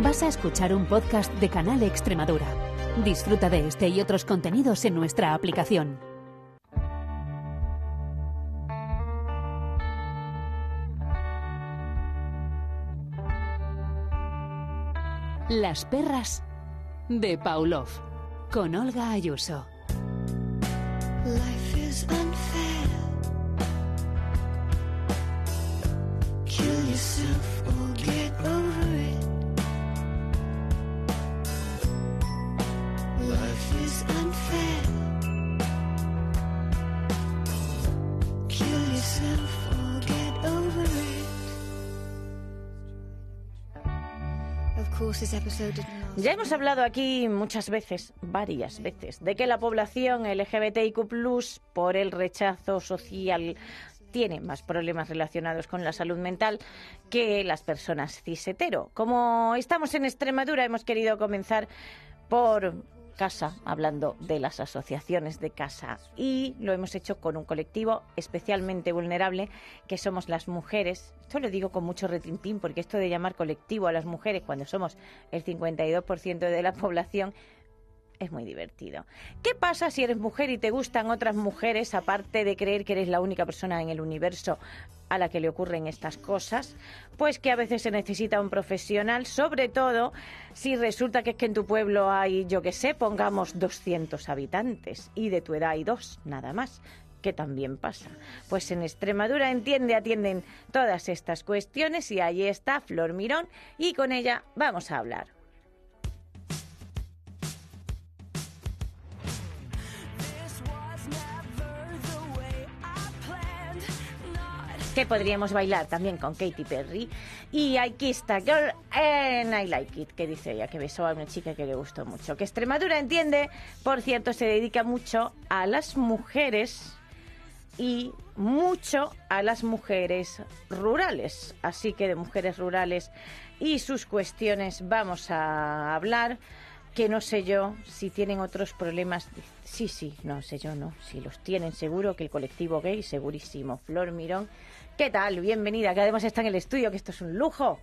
Vas a escuchar un podcast de Canal Extremadura. Disfruta de este y otros contenidos en nuestra aplicación. Las perras de Pavlov con Olga Ayuso. Ya hemos hablado aquí muchas veces, varias veces, de que la población LGBTIQ por el rechazo social tiene más problemas relacionados con la salud mental que las personas cis hetero. Como estamos en Extremadura, hemos querido comenzar por casa, hablando de las asociaciones de casa. Y lo hemos hecho con un colectivo especialmente vulnerable, que somos las mujeres. Esto lo digo con mucho retintín, porque esto de llamar colectivo a las mujeres cuando somos el 52% de la población es muy divertido. ¿Qué pasa si eres mujer y te gustan otras mujeres, aparte de creer que eres la única persona en el universo a la que le ocurren estas cosas? Pues que a veces se necesita un profesional, sobre todo si resulta que es que en tu pueblo hay, yo que sé, pongamos 200 habitantes y de tu edad hay dos, nada más que también pasa. Pues en Extremadura entiende, atienden todas estas cuestiones y ahí está Flor Mirón y con ella vamos a hablar. Que podríamos bailar también con Katy Perry. Y aquí está Girl and I Like It, que dice ella, que besó a una chica que le gustó mucho. Que Extremadura entiende, por cierto, se dedica mucho a las mujeres y mucho a las mujeres rurales. Así que de mujeres rurales y sus cuestiones vamos a hablar que no sé yo si tienen otros problemas. Sí, sí, no sé yo, no. Si los tienen, seguro que el colectivo gay, segurísimo. Flor Mirón, ¿qué tal? Bienvenida, que además está en el estudio, que esto es un lujo.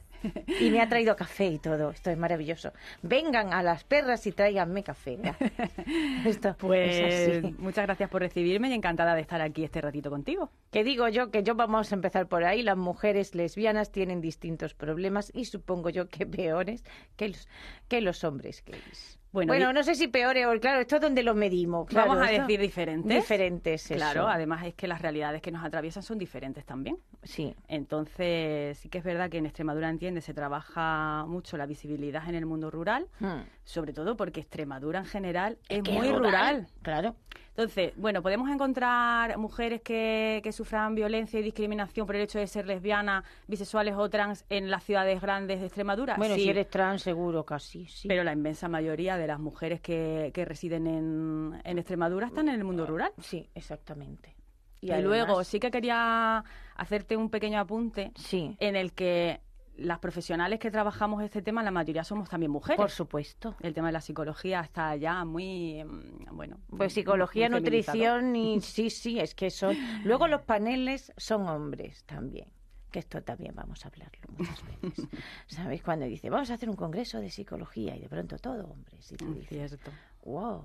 Y me ha traído café y todo, esto es maravilloso. Vengan a las perras y tráiganme café. Esto es Pues así. muchas gracias por recibirme y encantada de estar aquí este ratito contigo. Que digo yo que yo vamos a empezar por ahí. Las mujeres lesbianas tienen distintos problemas y supongo yo que peores que los, que los hombres gays. Bueno, Bueno, y- no sé si peores, o claro, esto es donde lo medimos. claro, Vamos a decir diferentes. Diferentes, eso. Claro, además es que las realidades que nos atraviesan son diferentes también. Sí. Entonces, sí que es verdad que en Extremadura Entiende se trabaja mucho la visibilidad en el mundo rural, Hmm. sobre todo porque Extremadura en general es, muy rural. Claro. Entonces, bueno, podemos encontrar mujeres que, que sufran violencia y discriminación por el hecho de ser lesbianas, bisexuales o trans en las ciudades grandes de Extremadura. Bueno, Sí, si eres trans, seguro casi, sí. Pero la inmensa mayoría de las mujeres que, que residen en, en Extremadura están en el mundo rural. Sí, exactamente. Y, luego sí que quería hacerte un pequeño apunte Sí, en el que las profesionales que trabajamos este tema, la mayoría somos también mujeres. por supuesto. El tema de la psicología está ya muy, bueno. Pues psicología, nutrición y sí, sí, es que son... Luego los paneles son hombres también, que esto también vamos a hablarlo muchas veces. ¿Sabéis? Cuando dice, vamos a hacer un congreso de psicología y de pronto todo hombres. Y tú dices, Cierto. wow,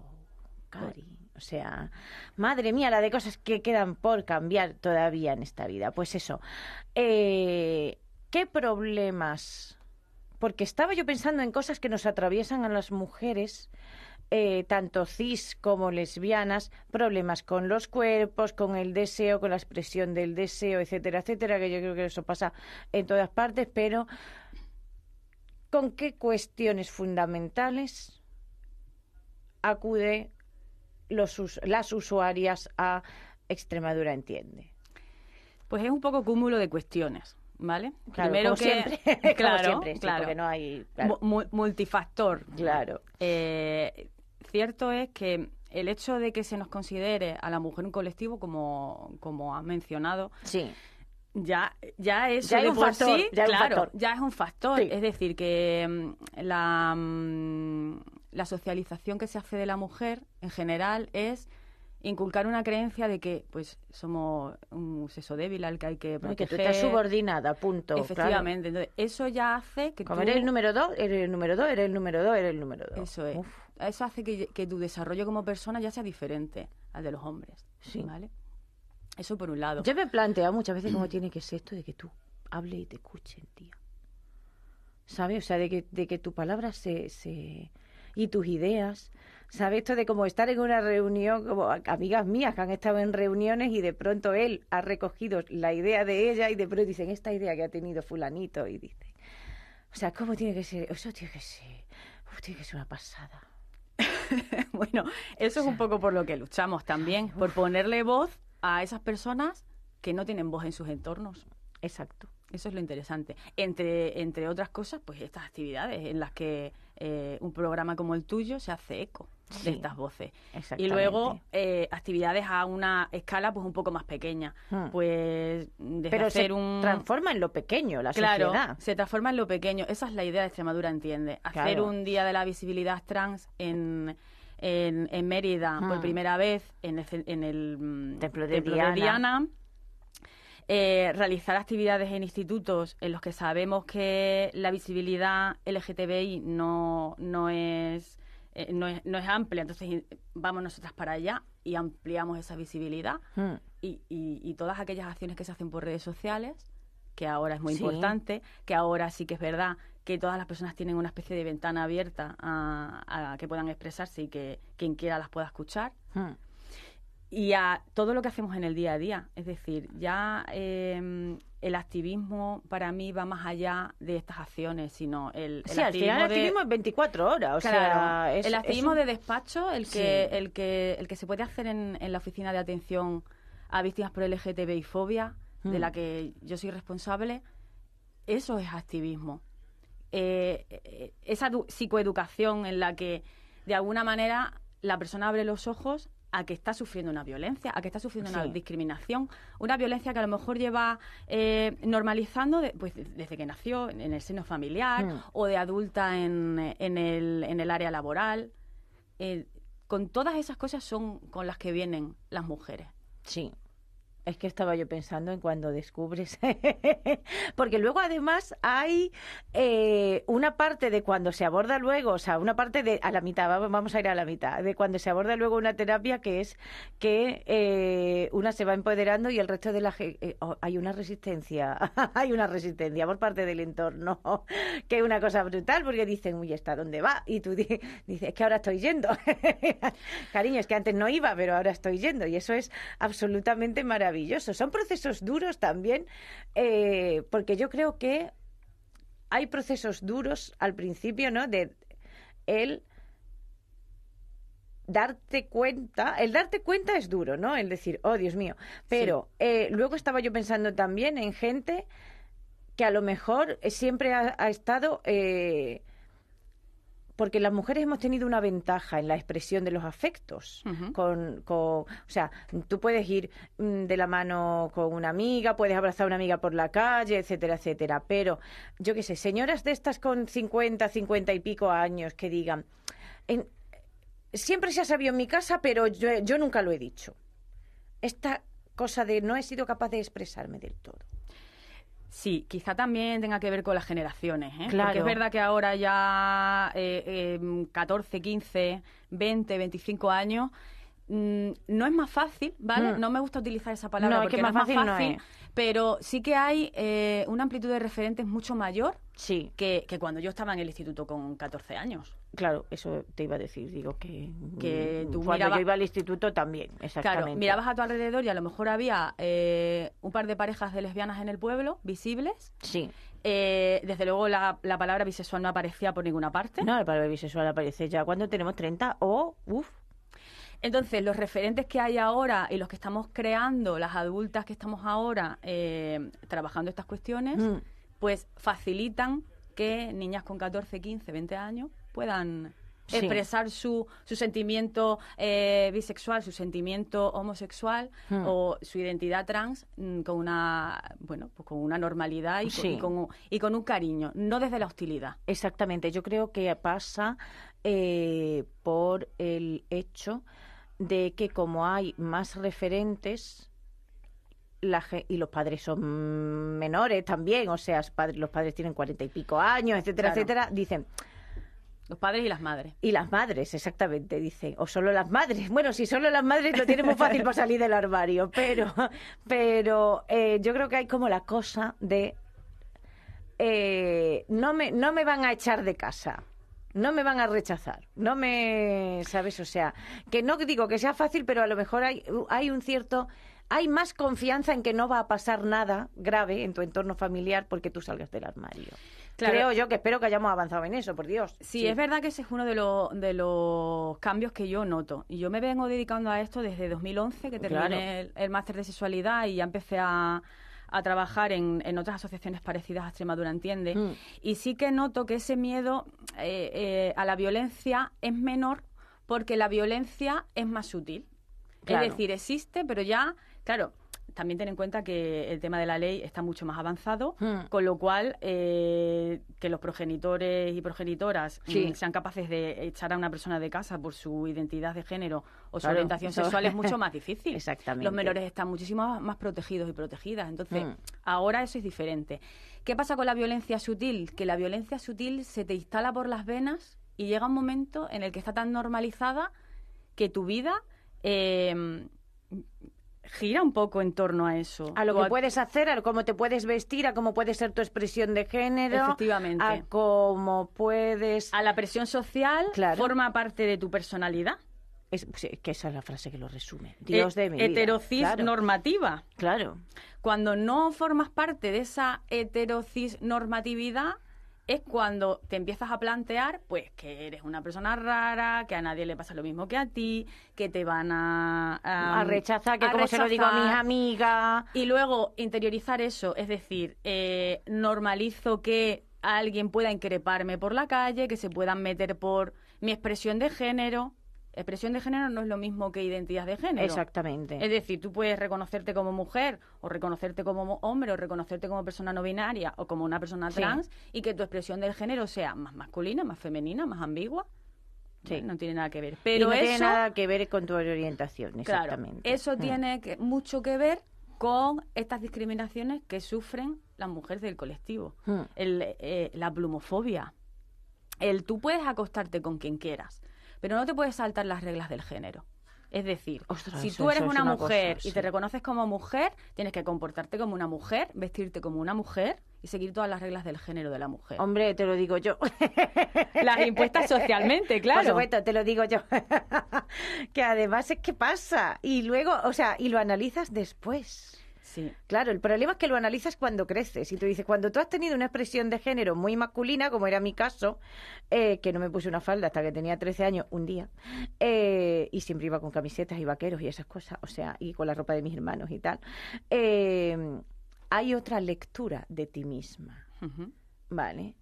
Cari. O sea, madre mía, la de cosas que quedan por cambiar todavía en esta vida. Pues eso. Eh, ¿Qué problemas? Porque estaba yo pensando en cosas que nos atraviesan a las mujeres, eh, tanto cis como lesbianas, problemas con los cuerpos, con el deseo, con la expresión del deseo, etcétera, etcétera, que yo creo que eso pasa en todas partes, pero ¿con qué cuestiones fundamentales acude los, las usuarias a Extremadura Entiende? Pues es un poco cúmulo de cuestiones, ¿vale? Claro, Primero como que, siempre, como claro, siempre, sí, claro. porque no hay... claro. Multifactor. Claro. Eh, cierto es que el hecho de que se nos considere a la mujer un colectivo, como, como has mencionado, Sí, ya, ya eso Ya de un por factor, sí, ya hay un claro, factor. ya es un factor. Sí. Es decir, que mm, la, mm, la socialización que se hace de la mujer en general es inculcar una creencia de que pues somos un sexo débil al que hay que proteger. que tú estás subordinada, punto. claro. Efectivamente. Entonces, eso ya hace que Como tú... eres el número dos, eres el número dos, eres el número dos, eres el número dos. Eso es. Uf, Eso hace que, que tu desarrollo como persona ya sea diferente al de los hombres. Sí. ¿Vale? Eso por un lado. Yo me he planteado muchas veces cómo tiene que ser esto de que tú hables y te escuchen, tía. ¿Sabes? O sea, de que, de que tu palabra se, se... y tus ideas. ¿Sabes? Esto de como estar en una reunión, como amigas mías que han estado en reuniones y de pronto él ha recogido la idea de ella y de pronto dicen, esta idea que ha tenido fulanito y dicen, o sea, ¿cómo tiene que ser? Eso tiene que ser, uf, tiene que ser una pasada. bueno, eso es un poco por lo que luchamos también, por ponerle voz a esas personas que no tienen voz en sus entornos. Exacto. Eso es lo interesante. Entre, entre otras cosas, pues estas actividades en las que eh, un programa como el tuyo se hace eco Sí, de estas voces. Y luego eh, actividades a una escala pues un poco más pequeña. Hmm. Pues desde Pero hacer se un... transforma en lo pequeño la Claro, sociedad. se transforma en lo pequeño. Esa es la idea de Extremadura, entiende. Hacer Claro. un día de la visibilidad trans en, en, en Mérida por Hmm. primera vez en el, ce- en el mm, Templo de Diana. Diana. Eh, realizar actividades en institutos en los que sabemos que la visibilidad LGTBI no, no es eh, no es, no es amplia, entonces vamos nosotras para allá y ampliamos esa visibilidad Hmm. y, y- y todas aquellas acciones que se hacen por redes sociales, que ahora es muy Sí. importante, que ahora sí que es verdad que todas las personas tienen una especie de ventana abierta a, a que puedan expresarse y que quien quiera las pueda escuchar. Hmm. Y a todo lo que hacemos en el día a día. Es decir, ya eh, el activismo para mí va más allá de estas acciones, sino el, el Sí, al final el de- activismo es 24 horas. O Claro, sea, es, el es activismo un- de despacho, el que, Sí. el que, el que se puede hacer en, en la oficina de atención a víctimas por LGTBI fobia, de Mm. la que yo soy responsable, eso es activismo. Eh, eh, esa edu- psicoeducación en la que de alguna manera la persona abre los ojos a que está sufriendo una violencia, a que está sufriendo una discriminación, una violencia que a lo mejor lleva eh, normalizando de- pues, de- desde que nació en el seno familiar Mm. o de adulta en, en el, en el área laboral. Eh, con todas esas cosas son con las que vienen las mujeres. Sí. Es que estaba yo pensando en cuando descubres. Porque luego además hay eh, una parte de cuando se aborda luego, o sea, una parte de a la mitad, vamos, a ir a la mitad, de cuando se aborda luego una terapia que es que eh, una se va empoderando y el resto de la eh, oh, hay una resistencia, hay una resistencia por parte del entorno, que es una cosa brutal porque dicen, uy, ¿está dónde va? Y tú di- dices, es que ahora estoy yendo. Cariño, es que antes no iba, pero ahora estoy yendo y eso es absolutamente maravilloso. Son procesos duros también, eh, porque yo creo que hay procesos duros al principio, ¿no? De el darte cuenta, el darte cuenta es duro, ¿no? El decir, oh Dios mío. Pero eh, luego estaba yo pensando también en gente que a lo mejor siempre ha, ha estado eh, porque las mujeres hemos tenido una ventaja en la expresión de los afectos. Con, con- o sea, tú puedes ir mm, de la mano con una amiga, puedes abrazar a una amiga por la calle, etcétera, etcétera. Pero, yo qué sé, señoras de estas con 50, 50 y pico años que digan, en- siempre se ha sabido en mi casa, pero yo, yo nunca lo he dicho. Esta cosa de no he sido capaz de expresarme del todo. Sí, quizá también tenga que ver con las generaciones, ¿eh? Claro. Porque es verdad que ahora ya eh, eh, 14, 15, 20, 25 años mm, no es más fácil, ¿vale? Mm. No me gusta utilizar esa palabra No, es porque que no más es más fácil no es. pero sí que hay eh, una amplitud de referentes mucho mayor Sí, que, que cuando yo estaba en el instituto con 14 años. Claro, eso te iba a decir. Digo que, Que tú cuando yo iba al instituto también, exactamente. Claro, mirabas a tu alrededor y a lo mejor había eh, un par de parejas de lesbianas en el pueblo, visibles. Sí. Eh, desde luego la, la palabra bisexual no aparecía por ninguna parte. No, el palabra bisexual aparece ya cuando tenemos 30 o, uff, Entonces, los referentes que hay ahora y los que estamos creando, las adultas que estamos ahora eh, trabajando estas cuestiones, Mm. pues facilitan que niñas con 14, 15, 20 años puedan Sí. expresar su, su sentimiento eh, bisexual, su sentimiento homosexual Mm. o su identidad trans mm, con una bueno pues con una normalidad y con, y con un- y con un cariño, no desde la hostilidad. exactamente. Yo creo que pasa eh, por el hecho de que como hay más referentes la y los padres son menores también, o sea, los padres, los padres tienen cuarenta y pico años, etcétera, Claro. etcétera, dicen, Los padres y las madres. y las madres, exactamente, dice. O solo las madres. Bueno, si solo las madres lo tienen muy fácil para salir del armario. Pero, pero eh, yo creo que hay como la cosa de eh, no, me, no me van a echar de casa. No me van a rechazar. No me. ¿Sabes? O sea, que no digo que sea fácil, pero a lo mejor hay, hay un cierto. Hay más confianza en que no va a pasar nada grave en tu entorno familiar porque tú salgas del armario. Claro. Creo yo que espero que hayamos avanzado en eso, por Dios. Sí, es verdad que ese es uno de, los de los cambios que yo noto. Y yo me vengo dedicando a esto desde 2011, que terminé Claro. el, el máster de sexualidad y ya empecé a, a trabajar en, en otras asociaciones parecidas a Extremadura Entiende. Mm. Y sí que noto que ese miedo eh, eh, a la violencia es menor porque la violencia es más sutil. Claro. Es decir, existe, pero ya, claro, también ten en cuenta que el tema de la ley está mucho más avanzado, Mm. con lo cual eh, que los progenitores y progenitoras Sí. mm, sean capaces de echar a una persona de casa por su identidad de género o su orientación eso- sexual es mucho más difícil. Exactamente. Los menores están muchísimo más protegidos y protegidas. Entonces, Mm. ahora eso es diferente. ¿Qué pasa con la violencia sutil? Que la violencia sutil se te instala por las venas y llega un momento en el que está tan normalizada que tu vida eh, gira un poco en torno a eso. A lo que puedes hacer, a cómo te puedes vestir, a cómo puede ser tu expresión de género. Efectivamente. A cómo puedes... a la presión social Claro. forma parte de tu personalidad. Es, que esa es la frase que lo resume. Dios Eh, de mi vida. heterocis Claro, normativa. Claro. Cuando no formas parte de esa heterocis normatividad es cuando te empiezas a plantear pues que eres una persona rara, que a nadie le pasa lo mismo que a ti, que te van a a rechazar, que a como se lo digo a mis amigas. Y luego interiorizar eso, es decir, eh, normalizo que alguien pueda increparme por la calle, que se puedan meter por mi expresión de género. Expresión de género no es lo mismo que identidad de género. Exactamente. Es decir, tú puedes reconocerte como mujer o reconocerte como mo- hombre o reconocerte como persona no binaria o como una persona Sí. trans y que tu expresión del género sea más masculina, más femenina, más ambigua. Sí. Bueno, no tiene nada que ver. Y Pero no eso, tiene nada que ver con tu orientación, claro, exactamente. eso Mm. tiene que- mucho que ver con estas discriminaciones que sufren las mujeres del colectivo. Mm. El, eh, la plumofobia. El tú puedes acostarte con quien quieras, pero no te puedes saltar las reglas del género. Es decir, Ostras, si tú eres una, una mujer cosa, y te reconoces como mujer, tienes que comportarte como una mujer, vestirte como una mujer y seguir todas las reglas del género de la mujer. Hombre, te lo digo yo. Las impuestas socialmente, Por claro. supuesto, te lo digo yo. que además es que pasa. Y luego, o sea, y lo analizas después. Sí. Claro, el problema es que lo analizas cuando creces. Y tú dices, cuando tú has tenido una expresión de género muy masculina, como era mi caso, eh, que no me puse una falda hasta que tenía 13 años, un día, eh, y siempre iba con camisetas y vaqueros y esas cosas, o sea, y con la ropa de mis hermanos y tal, eh, hay otra lectura de ti misma. ¿vale?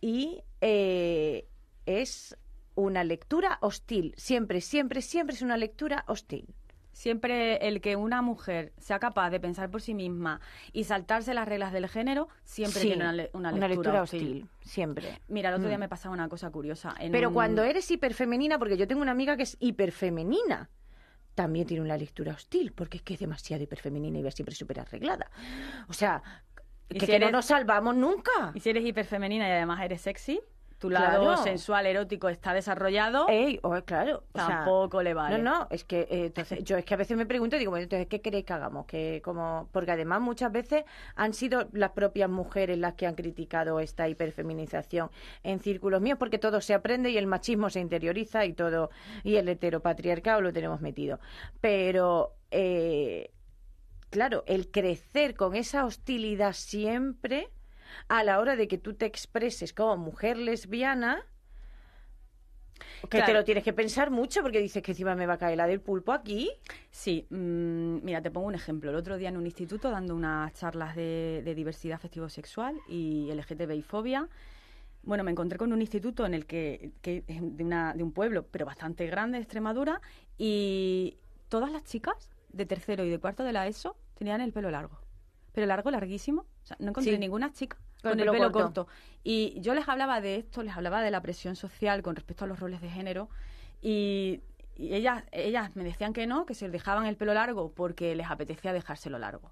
Y eh, es una lectura hostil. Siempre, siempre, siempre es una lectura hostil. Siempre el que una mujer sea capaz de pensar por sí misma y saltarse las reglas del género, siempre Sí, tiene una, le- una lectura, hostil. siempre. Mira, el otro día Mm. me pasaba una cosa curiosa. en Pero un- cuando eres hiperfemenina, porque yo tengo una amiga que es hiperfemenina, también tiene una lectura hostil, porque es que es demasiado hiperfeminina y va siempre súper arreglada. O sea, ¿Y que, si que eres- no nos salvamos nunca. Y si eres hiperfemenina y además eres sexy, tu Claro. lado sensual, erótico está desarrollado, Ey, oh, claro. o sea, tampoco le vale. No, no, es que eh, entonces yo es que a veces me pregunto y digo, bueno, entonces ¿qué queréis que hagamos? Que como porque además muchas veces han sido las propias mujeres las que han criticado esta hiperfeminización en círculos míos porque todo se aprende y el machismo se interioriza y todo y el heteropatriarcado lo tenemos metido. Pero eh, claro, el crecer con esa hostilidad siempre a la hora de que tú te expreses como mujer lesbiana que te lo tienes que pensar mucho porque dices que encima me va a caer la del pulpo aquí. Sí, mm, mira, te pongo un ejemplo. El otro día en un instituto dando unas charlas de, de diversidad afectivo-sexual y LGTBI fobia. Bueno, me encontré con un instituto en el que, que es de, una, de un pueblo, pero bastante grande, de Extremadura, y todas las chicas de tercero y de cuarto de la ESO tenían el pelo largo. Pero largo, larguísimo. O sea, no encontré Sí. ninguna chica Con con, el el pelo corto. corto. Y yo les hablaba de esto, les hablaba de la presión social con respecto a los roles de género, y, y ellas, ellas me decían que no, que se dejaban el pelo largo porque les apetecía dejárselo largo.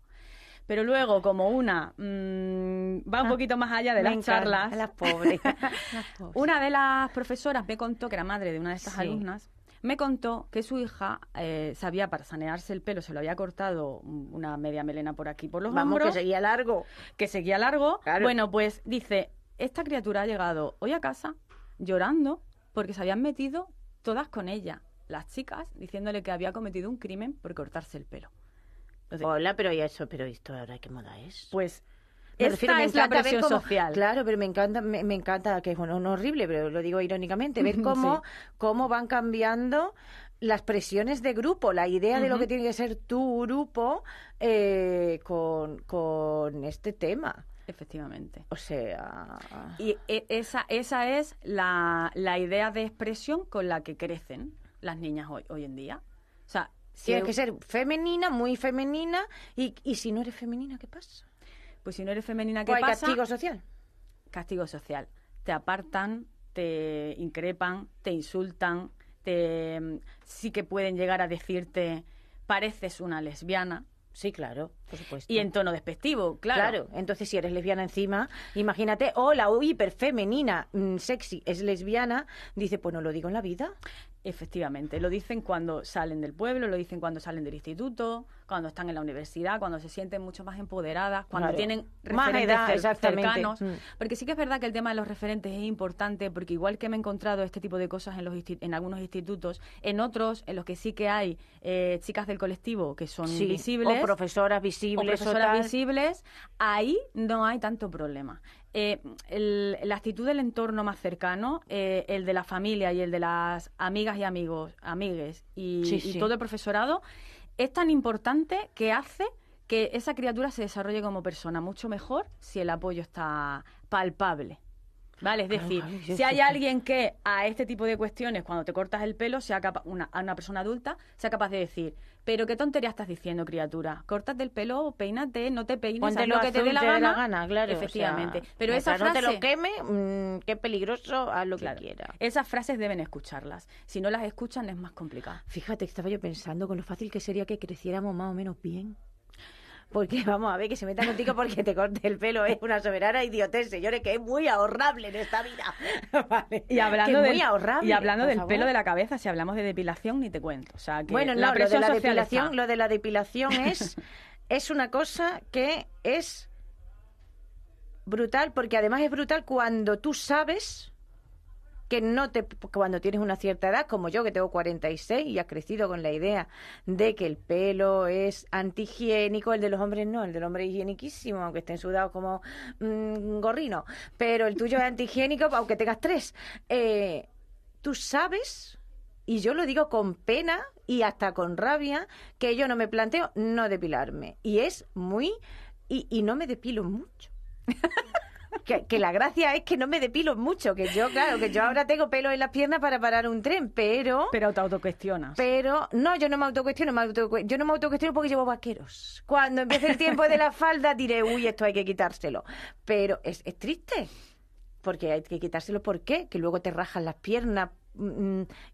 Pero luego, como una mm, va un Ah, poquito más allá de las encanta, charlas, Las pobres. Las pobres. una de las profesoras me contó, que era madre de una de estas Sí. alumnas, me contó que su hija eh, sabía para sanearse el pelo, se lo había cortado una media melena por aquí, por los Vamos, que seguía largo. que seguía largo. Claro. Bueno, pues dice, esta criatura ha llegado hoy a casa llorando porque se habían metido todas con ella, las chicas, diciéndole que había cometido un crimen por cortarse el pelo. Entonces, Hola, pero y eso, pero esto ahora qué moda es. pues Me esta refiero, me es la ver presión cómo- social. Claro, pero me encanta, me, me encanta, que es bueno, no horrible, pero lo digo irónicamente, ver cómo, cómo van cambiando las presiones de grupo, la idea de lo que tiene que ser tu grupo eh, con, con este tema. Efectivamente. O sea, Y e- esa, esa es la, la idea de expresión con la que crecen las niñas hoy, hoy en día. O sea, si tienes que ser femenina, muy femenina, y, y si no eres femenina, ¿qué pasa? Pues si no eres femenina, ¿qué Pues hay pasa? castigo social. Castigo social. Te apartan, te increpan, te insultan, te mm, sí que pueden llegar a decirte pareces una lesbiana Sí, claro, por supuesto. y en tono despectivo, claro. Claro, entonces si eres lesbiana encima, imagínate, oh, la hiper femenina, mm, sexy, es lesbiana, dice, pues no lo digo en la vida. Efectivamente, lo dicen cuando salen del pueblo, lo dicen cuando salen del instituto, cuando están en la universidad, cuando se sienten mucho más empoderadas, cuando Claro. tienen Más referentes edad, cer- exactamente. cercanos. Mm. Porque sí que es verdad que el tema de los referentes es importante, porque igual que me he encontrado este tipo de cosas en, los en algunos institutos, en otros, en los que sí que hay eh, chicas del colectivo que son Sí, visibles, O profesoras visibles. o profesoras tal. visibles, ahí no hay tanto problema. Eh, el- la actitud del entorno más cercano, eh, el de la familia y el de las amigas y amigos, amigues y, Sí, y sí. todo el profesorado, es tan importante que hace que esa criatura se desarrolle como persona mucho mejor si el apoyo está palpable. ¿Vale? Es decir, si hay alguien que a este tipo de cuestiones, cuando te cortas el pelo, sea capa- una, a una persona adulta, sea capaz de decir, pero qué tontería estás diciendo, criatura. Córtate el pelo, peínate, no te peines, haz Póntelo lo que te dé la gana. claro. o Efectivamente. sea, pero esa frase, no te lo queme, mm, qué peligroso, haz lo Claro. que quiera. esas frases deben escucharlas. Si no las escuchan es más complicado. Fíjate, estaba yo pensando con lo fácil que sería que creciéramos más o menos bien. Porque vamos a ver que se meta contigo porque te corte el pelo es una soberana idiotez, señores, que es muy ahorrable en esta vida. Vale. Y hablando, del, muy ahorrable. y hablando del favor. pelo de la cabeza, si hablamos de depilación, ni te cuento. O sea, que Bueno, la no, lo de la depilación, está. lo de la depilación es, es una cosa que es brutal, porque además es brutal cuando tú sabes que no te cuando tienes una cierta edad como yo que tengo 46 y has crecido con la idea de que el pelo es antihigiénico el de los hombres no el del hombre es higieniquísimo aunque estén sudados como mm, gorrino pero el tuyo es antihigiénico aunque tengas tres. Eh, tú sabes y yo lo digo con pena y hasta con rabia que yo no me planteo no depilarme. Y es muy y, y no me depilo mucho que, que la gracia es que no me depilo mucho, que yo, claro, que yo ahora tengo pelo en las piernas para parar un tren, pero... Pero te autocuestionas. Pero no, yo no me autocuestiono, me yo no me autocuestiono porque llevo vaqueros. Cuando empiece el tiempo de la falda diré, uy, esto hay que quitárselo. Pero es, es triste, porque hay que quitárselo. ¿Por qué? Que luego te rajan las piernas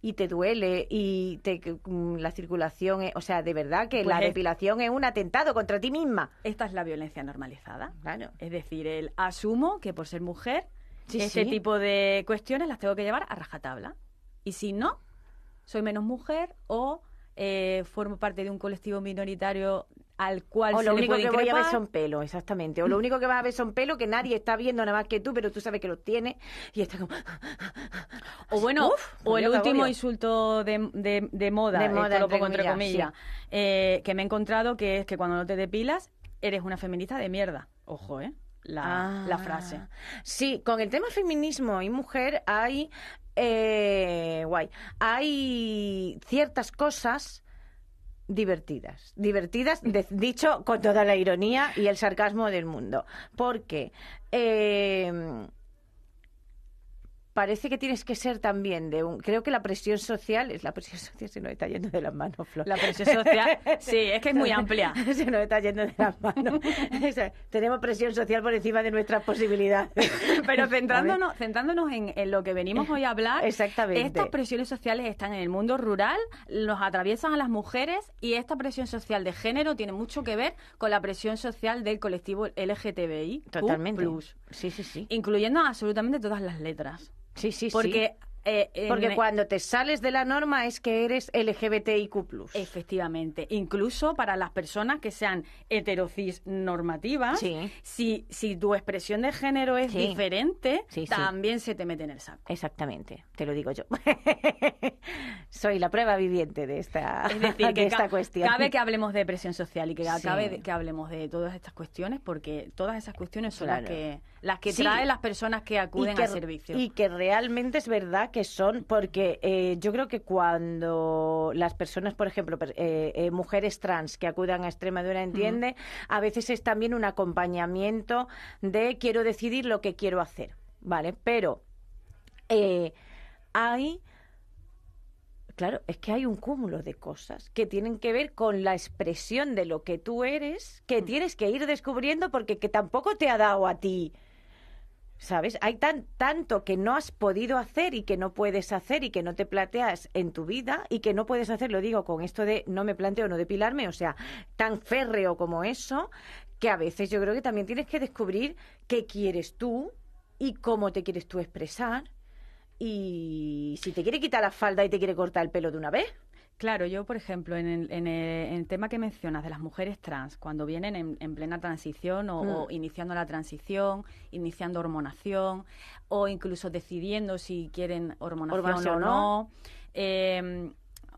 y te duele y te, mm, la circulación, es- o sea, de verdad que Pues la es- depilación es un atentado contra ti misma. Esta es la violencia normalizada. Claro. Es decir, el asumo que por ser mujer, Sí, este sí. tipo de cuestiones las tengo que llevar a rajatabla. Y si no, soy menos mujer o eh, formo parte de un colectivo minoritario al cual O se lo le único puede que voy a ver increpar. son pelos, exactamente. O lo único que vas a ver son pelos que nadie está viendo nada más que tú, pero tú sabes que los tienes y está como... O bueno, Uf, o el último insulto de, de- de moda, De moda, lo pongo entre comillas, comillas, eh, que me he encontrado que es que cuando no te depilas, eres una feminista de mierda. Ojo, ¿eh? La, la Ah. frase. Sí, con el tema feminismo y mujer hay... eh, guay. Hay ciertas cosas divertidas. Divertidas, de- dicho con toda la ironía y el sarcasmo del mundo. Porque... eh, parece que tienes que ser también de un... Creo que la presión social, es la presión social se nos está yendo de las manos, Flor. La presión social, sí, es que es muy amplia. se nos está yendo de las manos. O sea, tenemos presión social por encima de nuestras posibilidades. Pero centrándonos, centrándonos en, en lo que venimos hoy a hablar, Exactamente. estas presiones sociales están en el mundo rural, nos atraviesan a las mujeres y esta presión social de género tiene mucho que ver con la presión social del colectivo LGTBI. Totalmente. Plus, Sí, sí, sí. incluyendo absolutamente todas las letras. Sí, sí, sí. Porque, eh, Porque cuando te sales de la norma es que eres LGBTIQ+. Efectivamente, incluso para las personas que sean heterocis normativas, Sí. si, si tu expresión de género es Sí. diferente, Sí, también se te mete en el saco. Exactamente, te lo digo yo. Soy la prueba viviente de esta, Es decir, de que esta ca- cabe cabe que hablemos de presión social y que cabe que hablemos de todas estas cuestiones, porque todas esas cuestiones son Claro. las que las que Sí. traen las personas que acuden que, al servicio. y que realmente es verdad que son, porque eh, yo creo que cuando las personas, por ejemplo, eh, eh, mujeres trans que acudan a Extremadura, entiende, a veces es también un acompañamiento de quiero decidir lo que quiero hacer, ¿vale? Pero eh, hay Claro, es que hay un cúmulo de cosas que tienen que ver con la expresión de lo que tú eres, que tienes que ir descubriendo porque que tampoco te ha dado a ti. ¿Sabes? Hay tan, tanto que no has podido hacer y que no puedes hacer y que no te planteas en tu vida y que no puedes hacer, lo digo con esto de no me planteo no depilarme, o sea, tan férreo como eso, que a veces yo creo que también tienes que descubrir qué quieres tú y cómo te quieres tú expresar y si te quiere quitar la falda y te quiere cortar el pelo de una vez. Claro, yo, por ejemplo, en el, en el- tema que mencionas de las mujeres trans, cuando vienen en, en plena transición o, o Mm. iniciando la transición, iniciando hormonación o incluso decidiendo si quieren hormonación, o no. no. eh,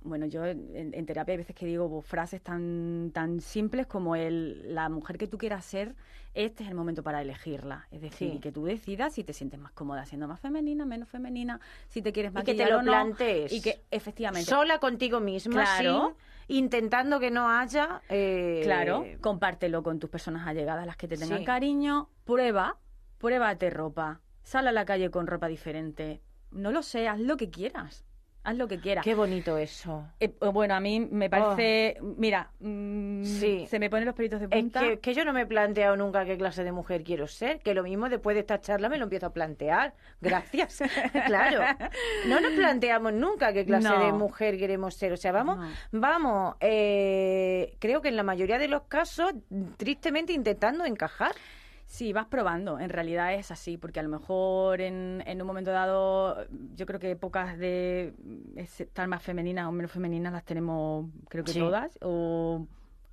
bueno, yo en, en terapia hay veces que digo pues, frases tan, tan simples como el, la mujer que tú quieras ser, este es el momento para elegirla. Es decir, Sí. que tú decidas si te sientes más cómoda siendo más femenina, menos femenina, si te quieres Y que te lo o no, plantees. Y que efectivamente Sola contigo misma, Claro. sí, intentando que no haya... eh, Claro, compártelo con tus personas allegadas, las que te tengan Sí. cariño. Prueba, pruébate ropa. Sal a la calle con ropa diferente. No lo sé, haz lo que quieras. Haz lo que quieras. Qué bonito eso. Eh, bueno, a mí me parece. Mira, mm, Oh. Sí. se me ponen los pelitos de Es punta. que, que yo no me he planteado nunca qué clase de mujer quiero ser, que lo mismo después de esta charla me lo empiezo a plantear. Gracias. claro. No nos planteamos nunca qué clase No. de mujer queremos ser. O sea, vamos, No. vamos, eh, creo que en la mayoría de los casos, tristemente intentando encajar. Sí, vas probando. En realidad es así, porque a lo mejor en, en un momento dado, yo creo que épocas de estar más femeninas o menos femeninas las tenemos, creo que Sí. todas. O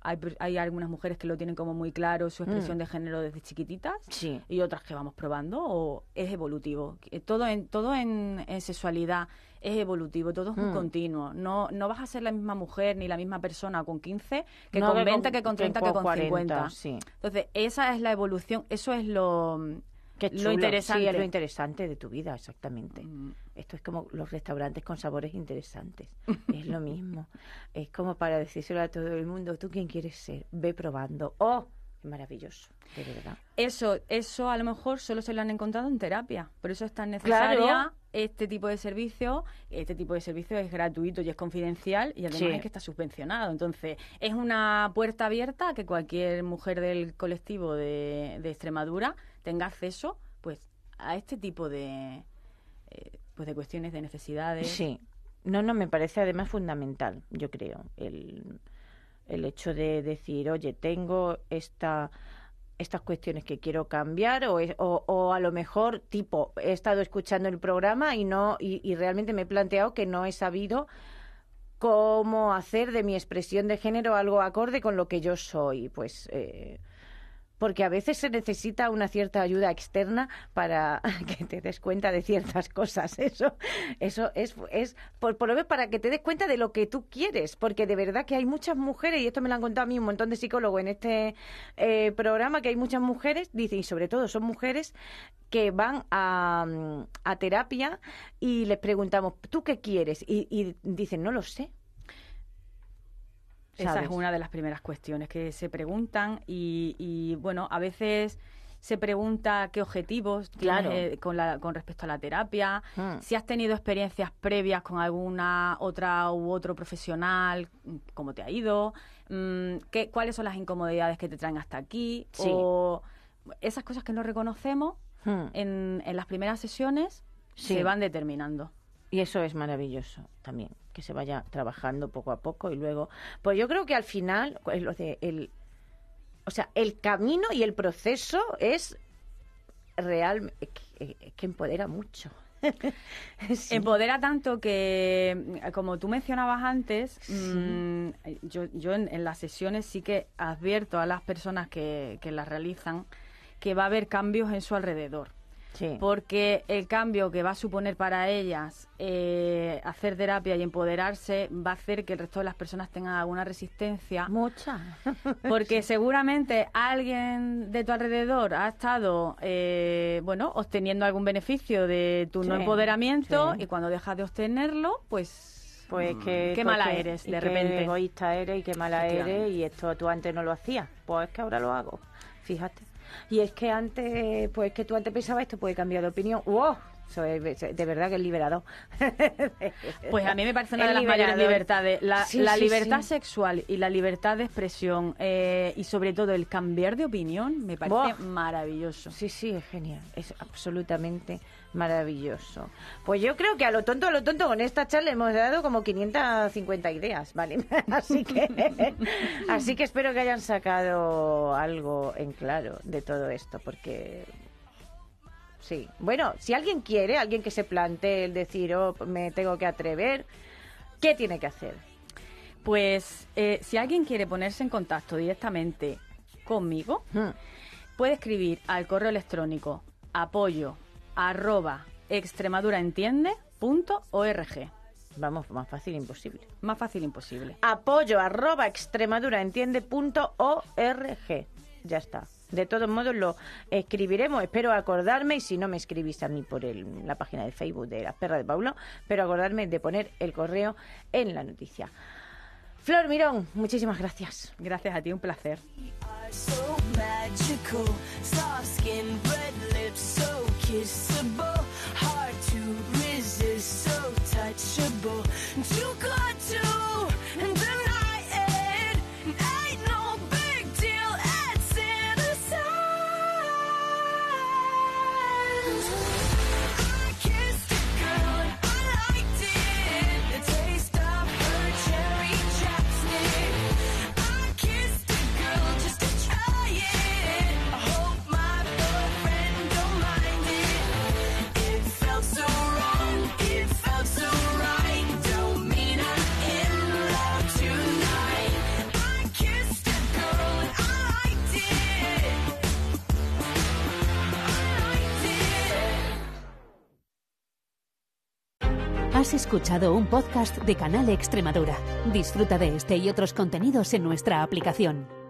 hay, hay algunas mujeres que lo tienen como muy claro, su expresión Mm. de género desde chiquititas. Sí. Y otras que vamos probando, o es evolutivo. Que Todo en, todo en, en sexualidad es evolutivo, todo es un Mm. continuo. No, no vas a ser la misma mujer ni la misma persona con 15 que No, con que 20, que con 30, que con 40, 50. Sí. Entonces, esa es la evolución, eso es lo, Qué lo interesante. Sí, es lo interesante de tu vida, exactamente. Mm, Esto es como los restaurantes con sabores interesantes. es lo mismo. Es como para decírselo a todo el mundo, ¿tú quién quieres ser? Ve probando. ¡Oh! Qué maravilloso, de verdad. Eso, eso a lo mejor solo se lo han encontrado en terapia. Por eso es tan necesaria Claro. este tipo de servicio. Este tipo de servicio es gratuito y es confidencial y además Sí. es que está subvencionado. Entonces, es una puerta abierta a que cualquier mujer del colectivo de, de Extremadura tenga acceso pues a este tipo de, eh, pues de cuestiones de necesidades. Sí. No, no, me parece además fundamental, yo creo, el, el hecho de decir, oye, tengo esta estas cuestiones que quiero cambiar o, o, o a lo mejor tipo he estado escuchando el programa y no y, y realmente me he planteado que no he sabido cómo hacer de mi expresión de género algo acorde con lo que yo soy pues eh, porque a veces se necesita una cierta ayuda externa para que te des cuenta de ciertas cosas. Eso, eso es, es por, por lo menos para que te des cuenta de lo que tú quieres, porque de verdad que hay muchas mujeres, y esto me lo han contado a mí un montón de psicólogos en este eh, programa, que hay muchas mujeres, dicen, y sobre todo son mujeres que van a, a terapia y les preguntamos, ¿tú qué quieres? Y, y dicen, no lo sé. Esa es una de las primeras cuestiones que se preguntan y, y, bueno, a veces se pregunta qué objetivos Claro. tienes, eh, con, la- con respecto a la terapia, Hmm. si has tenido experiencias previas con alguna otra u otro profesional, cómo te ha ido, Mm, qué, cuáles son las incomodidades que te traen hasta aquí, Sí. o esas cosas que no reconocemos Hmm. en, en las primeras sesiones Sí. se van determinando. Y eso es maravilloso también, que se vaya trabajando poco a poco y luego. Pues yo creo que al final, pues lo de el, o sea, el camino y el proceso es real, es que, es que empodera mucho. Sí. Empodera tanto que, como tú mencionabas antes, mm, yo, yo en, en las sesiones sí que advierto a las personas que, que las realizan que va a haber cambios en su alrededor. Sí. Porque el cambio que va a suponer para ellas eh, hacer terapia y empoderarse va a hacer que el resto de las personas tengan alguna resistencia. Mucha. Porque seguramente alguien de tu alrededor ha estado, eh, bueno, obteniendo algún beneficio de tu no empoderamiento sí. y cuando dejas de obtenerlo, pues... Pues que Qué mala eres, de qué repente. egoísta eres y qué mala eres y esto tú antes no lo hacías. Pues es que ahora lo hago. Fíjate. Y es que antes, pues es que tú antes pensabas esto puede cambiar de opinión. ¡Wow! De verdad que es liberador. Pues a mí me parece una de las mayores libertades. La, Sí, la sí, libertad sí. sexual y la libertad de expresión eh, y sobre todo el cambiar de opinión me parece maravilloso. Sí, sí, es genial. Es absolutamente maravilloso. Pues yo creo que a lo tonto, a lo tonto, con esta charla hemos dado como 550 ideas, ¿vale? así que así que espero que hayan sacado algo en claro de todo esto, porque sí. Bueno, si alguien quiere, alguien que se plantee el decir, oh, me tengo que atrever, ¿qué tiene que hacer? Pues eh, si alguien quiere ponerse en contacto directamente conmigo, Hmm. puede escribir al correo electrónico apoyo arroba extremaduraentiende.org. Vamos, más fácil imposible. Más fácil imposible. apoyo arroba extremaduraentiende.org. Ya está. De todos modos lo escribiremos, espero acordarme, y si no me escribís a mí por el- la página de Facebook de Las Perras de Paulo, pero acordarme de poner el correo en la noticia. Flor Mirón, muchísimas gracias. Gracias a ti, un placer. are so magical. Soft skin, red lips, so kissable. Escuchado un podcast de Canal Extremadura. Disfruta de este y otros contenidos en nuestra aplicación.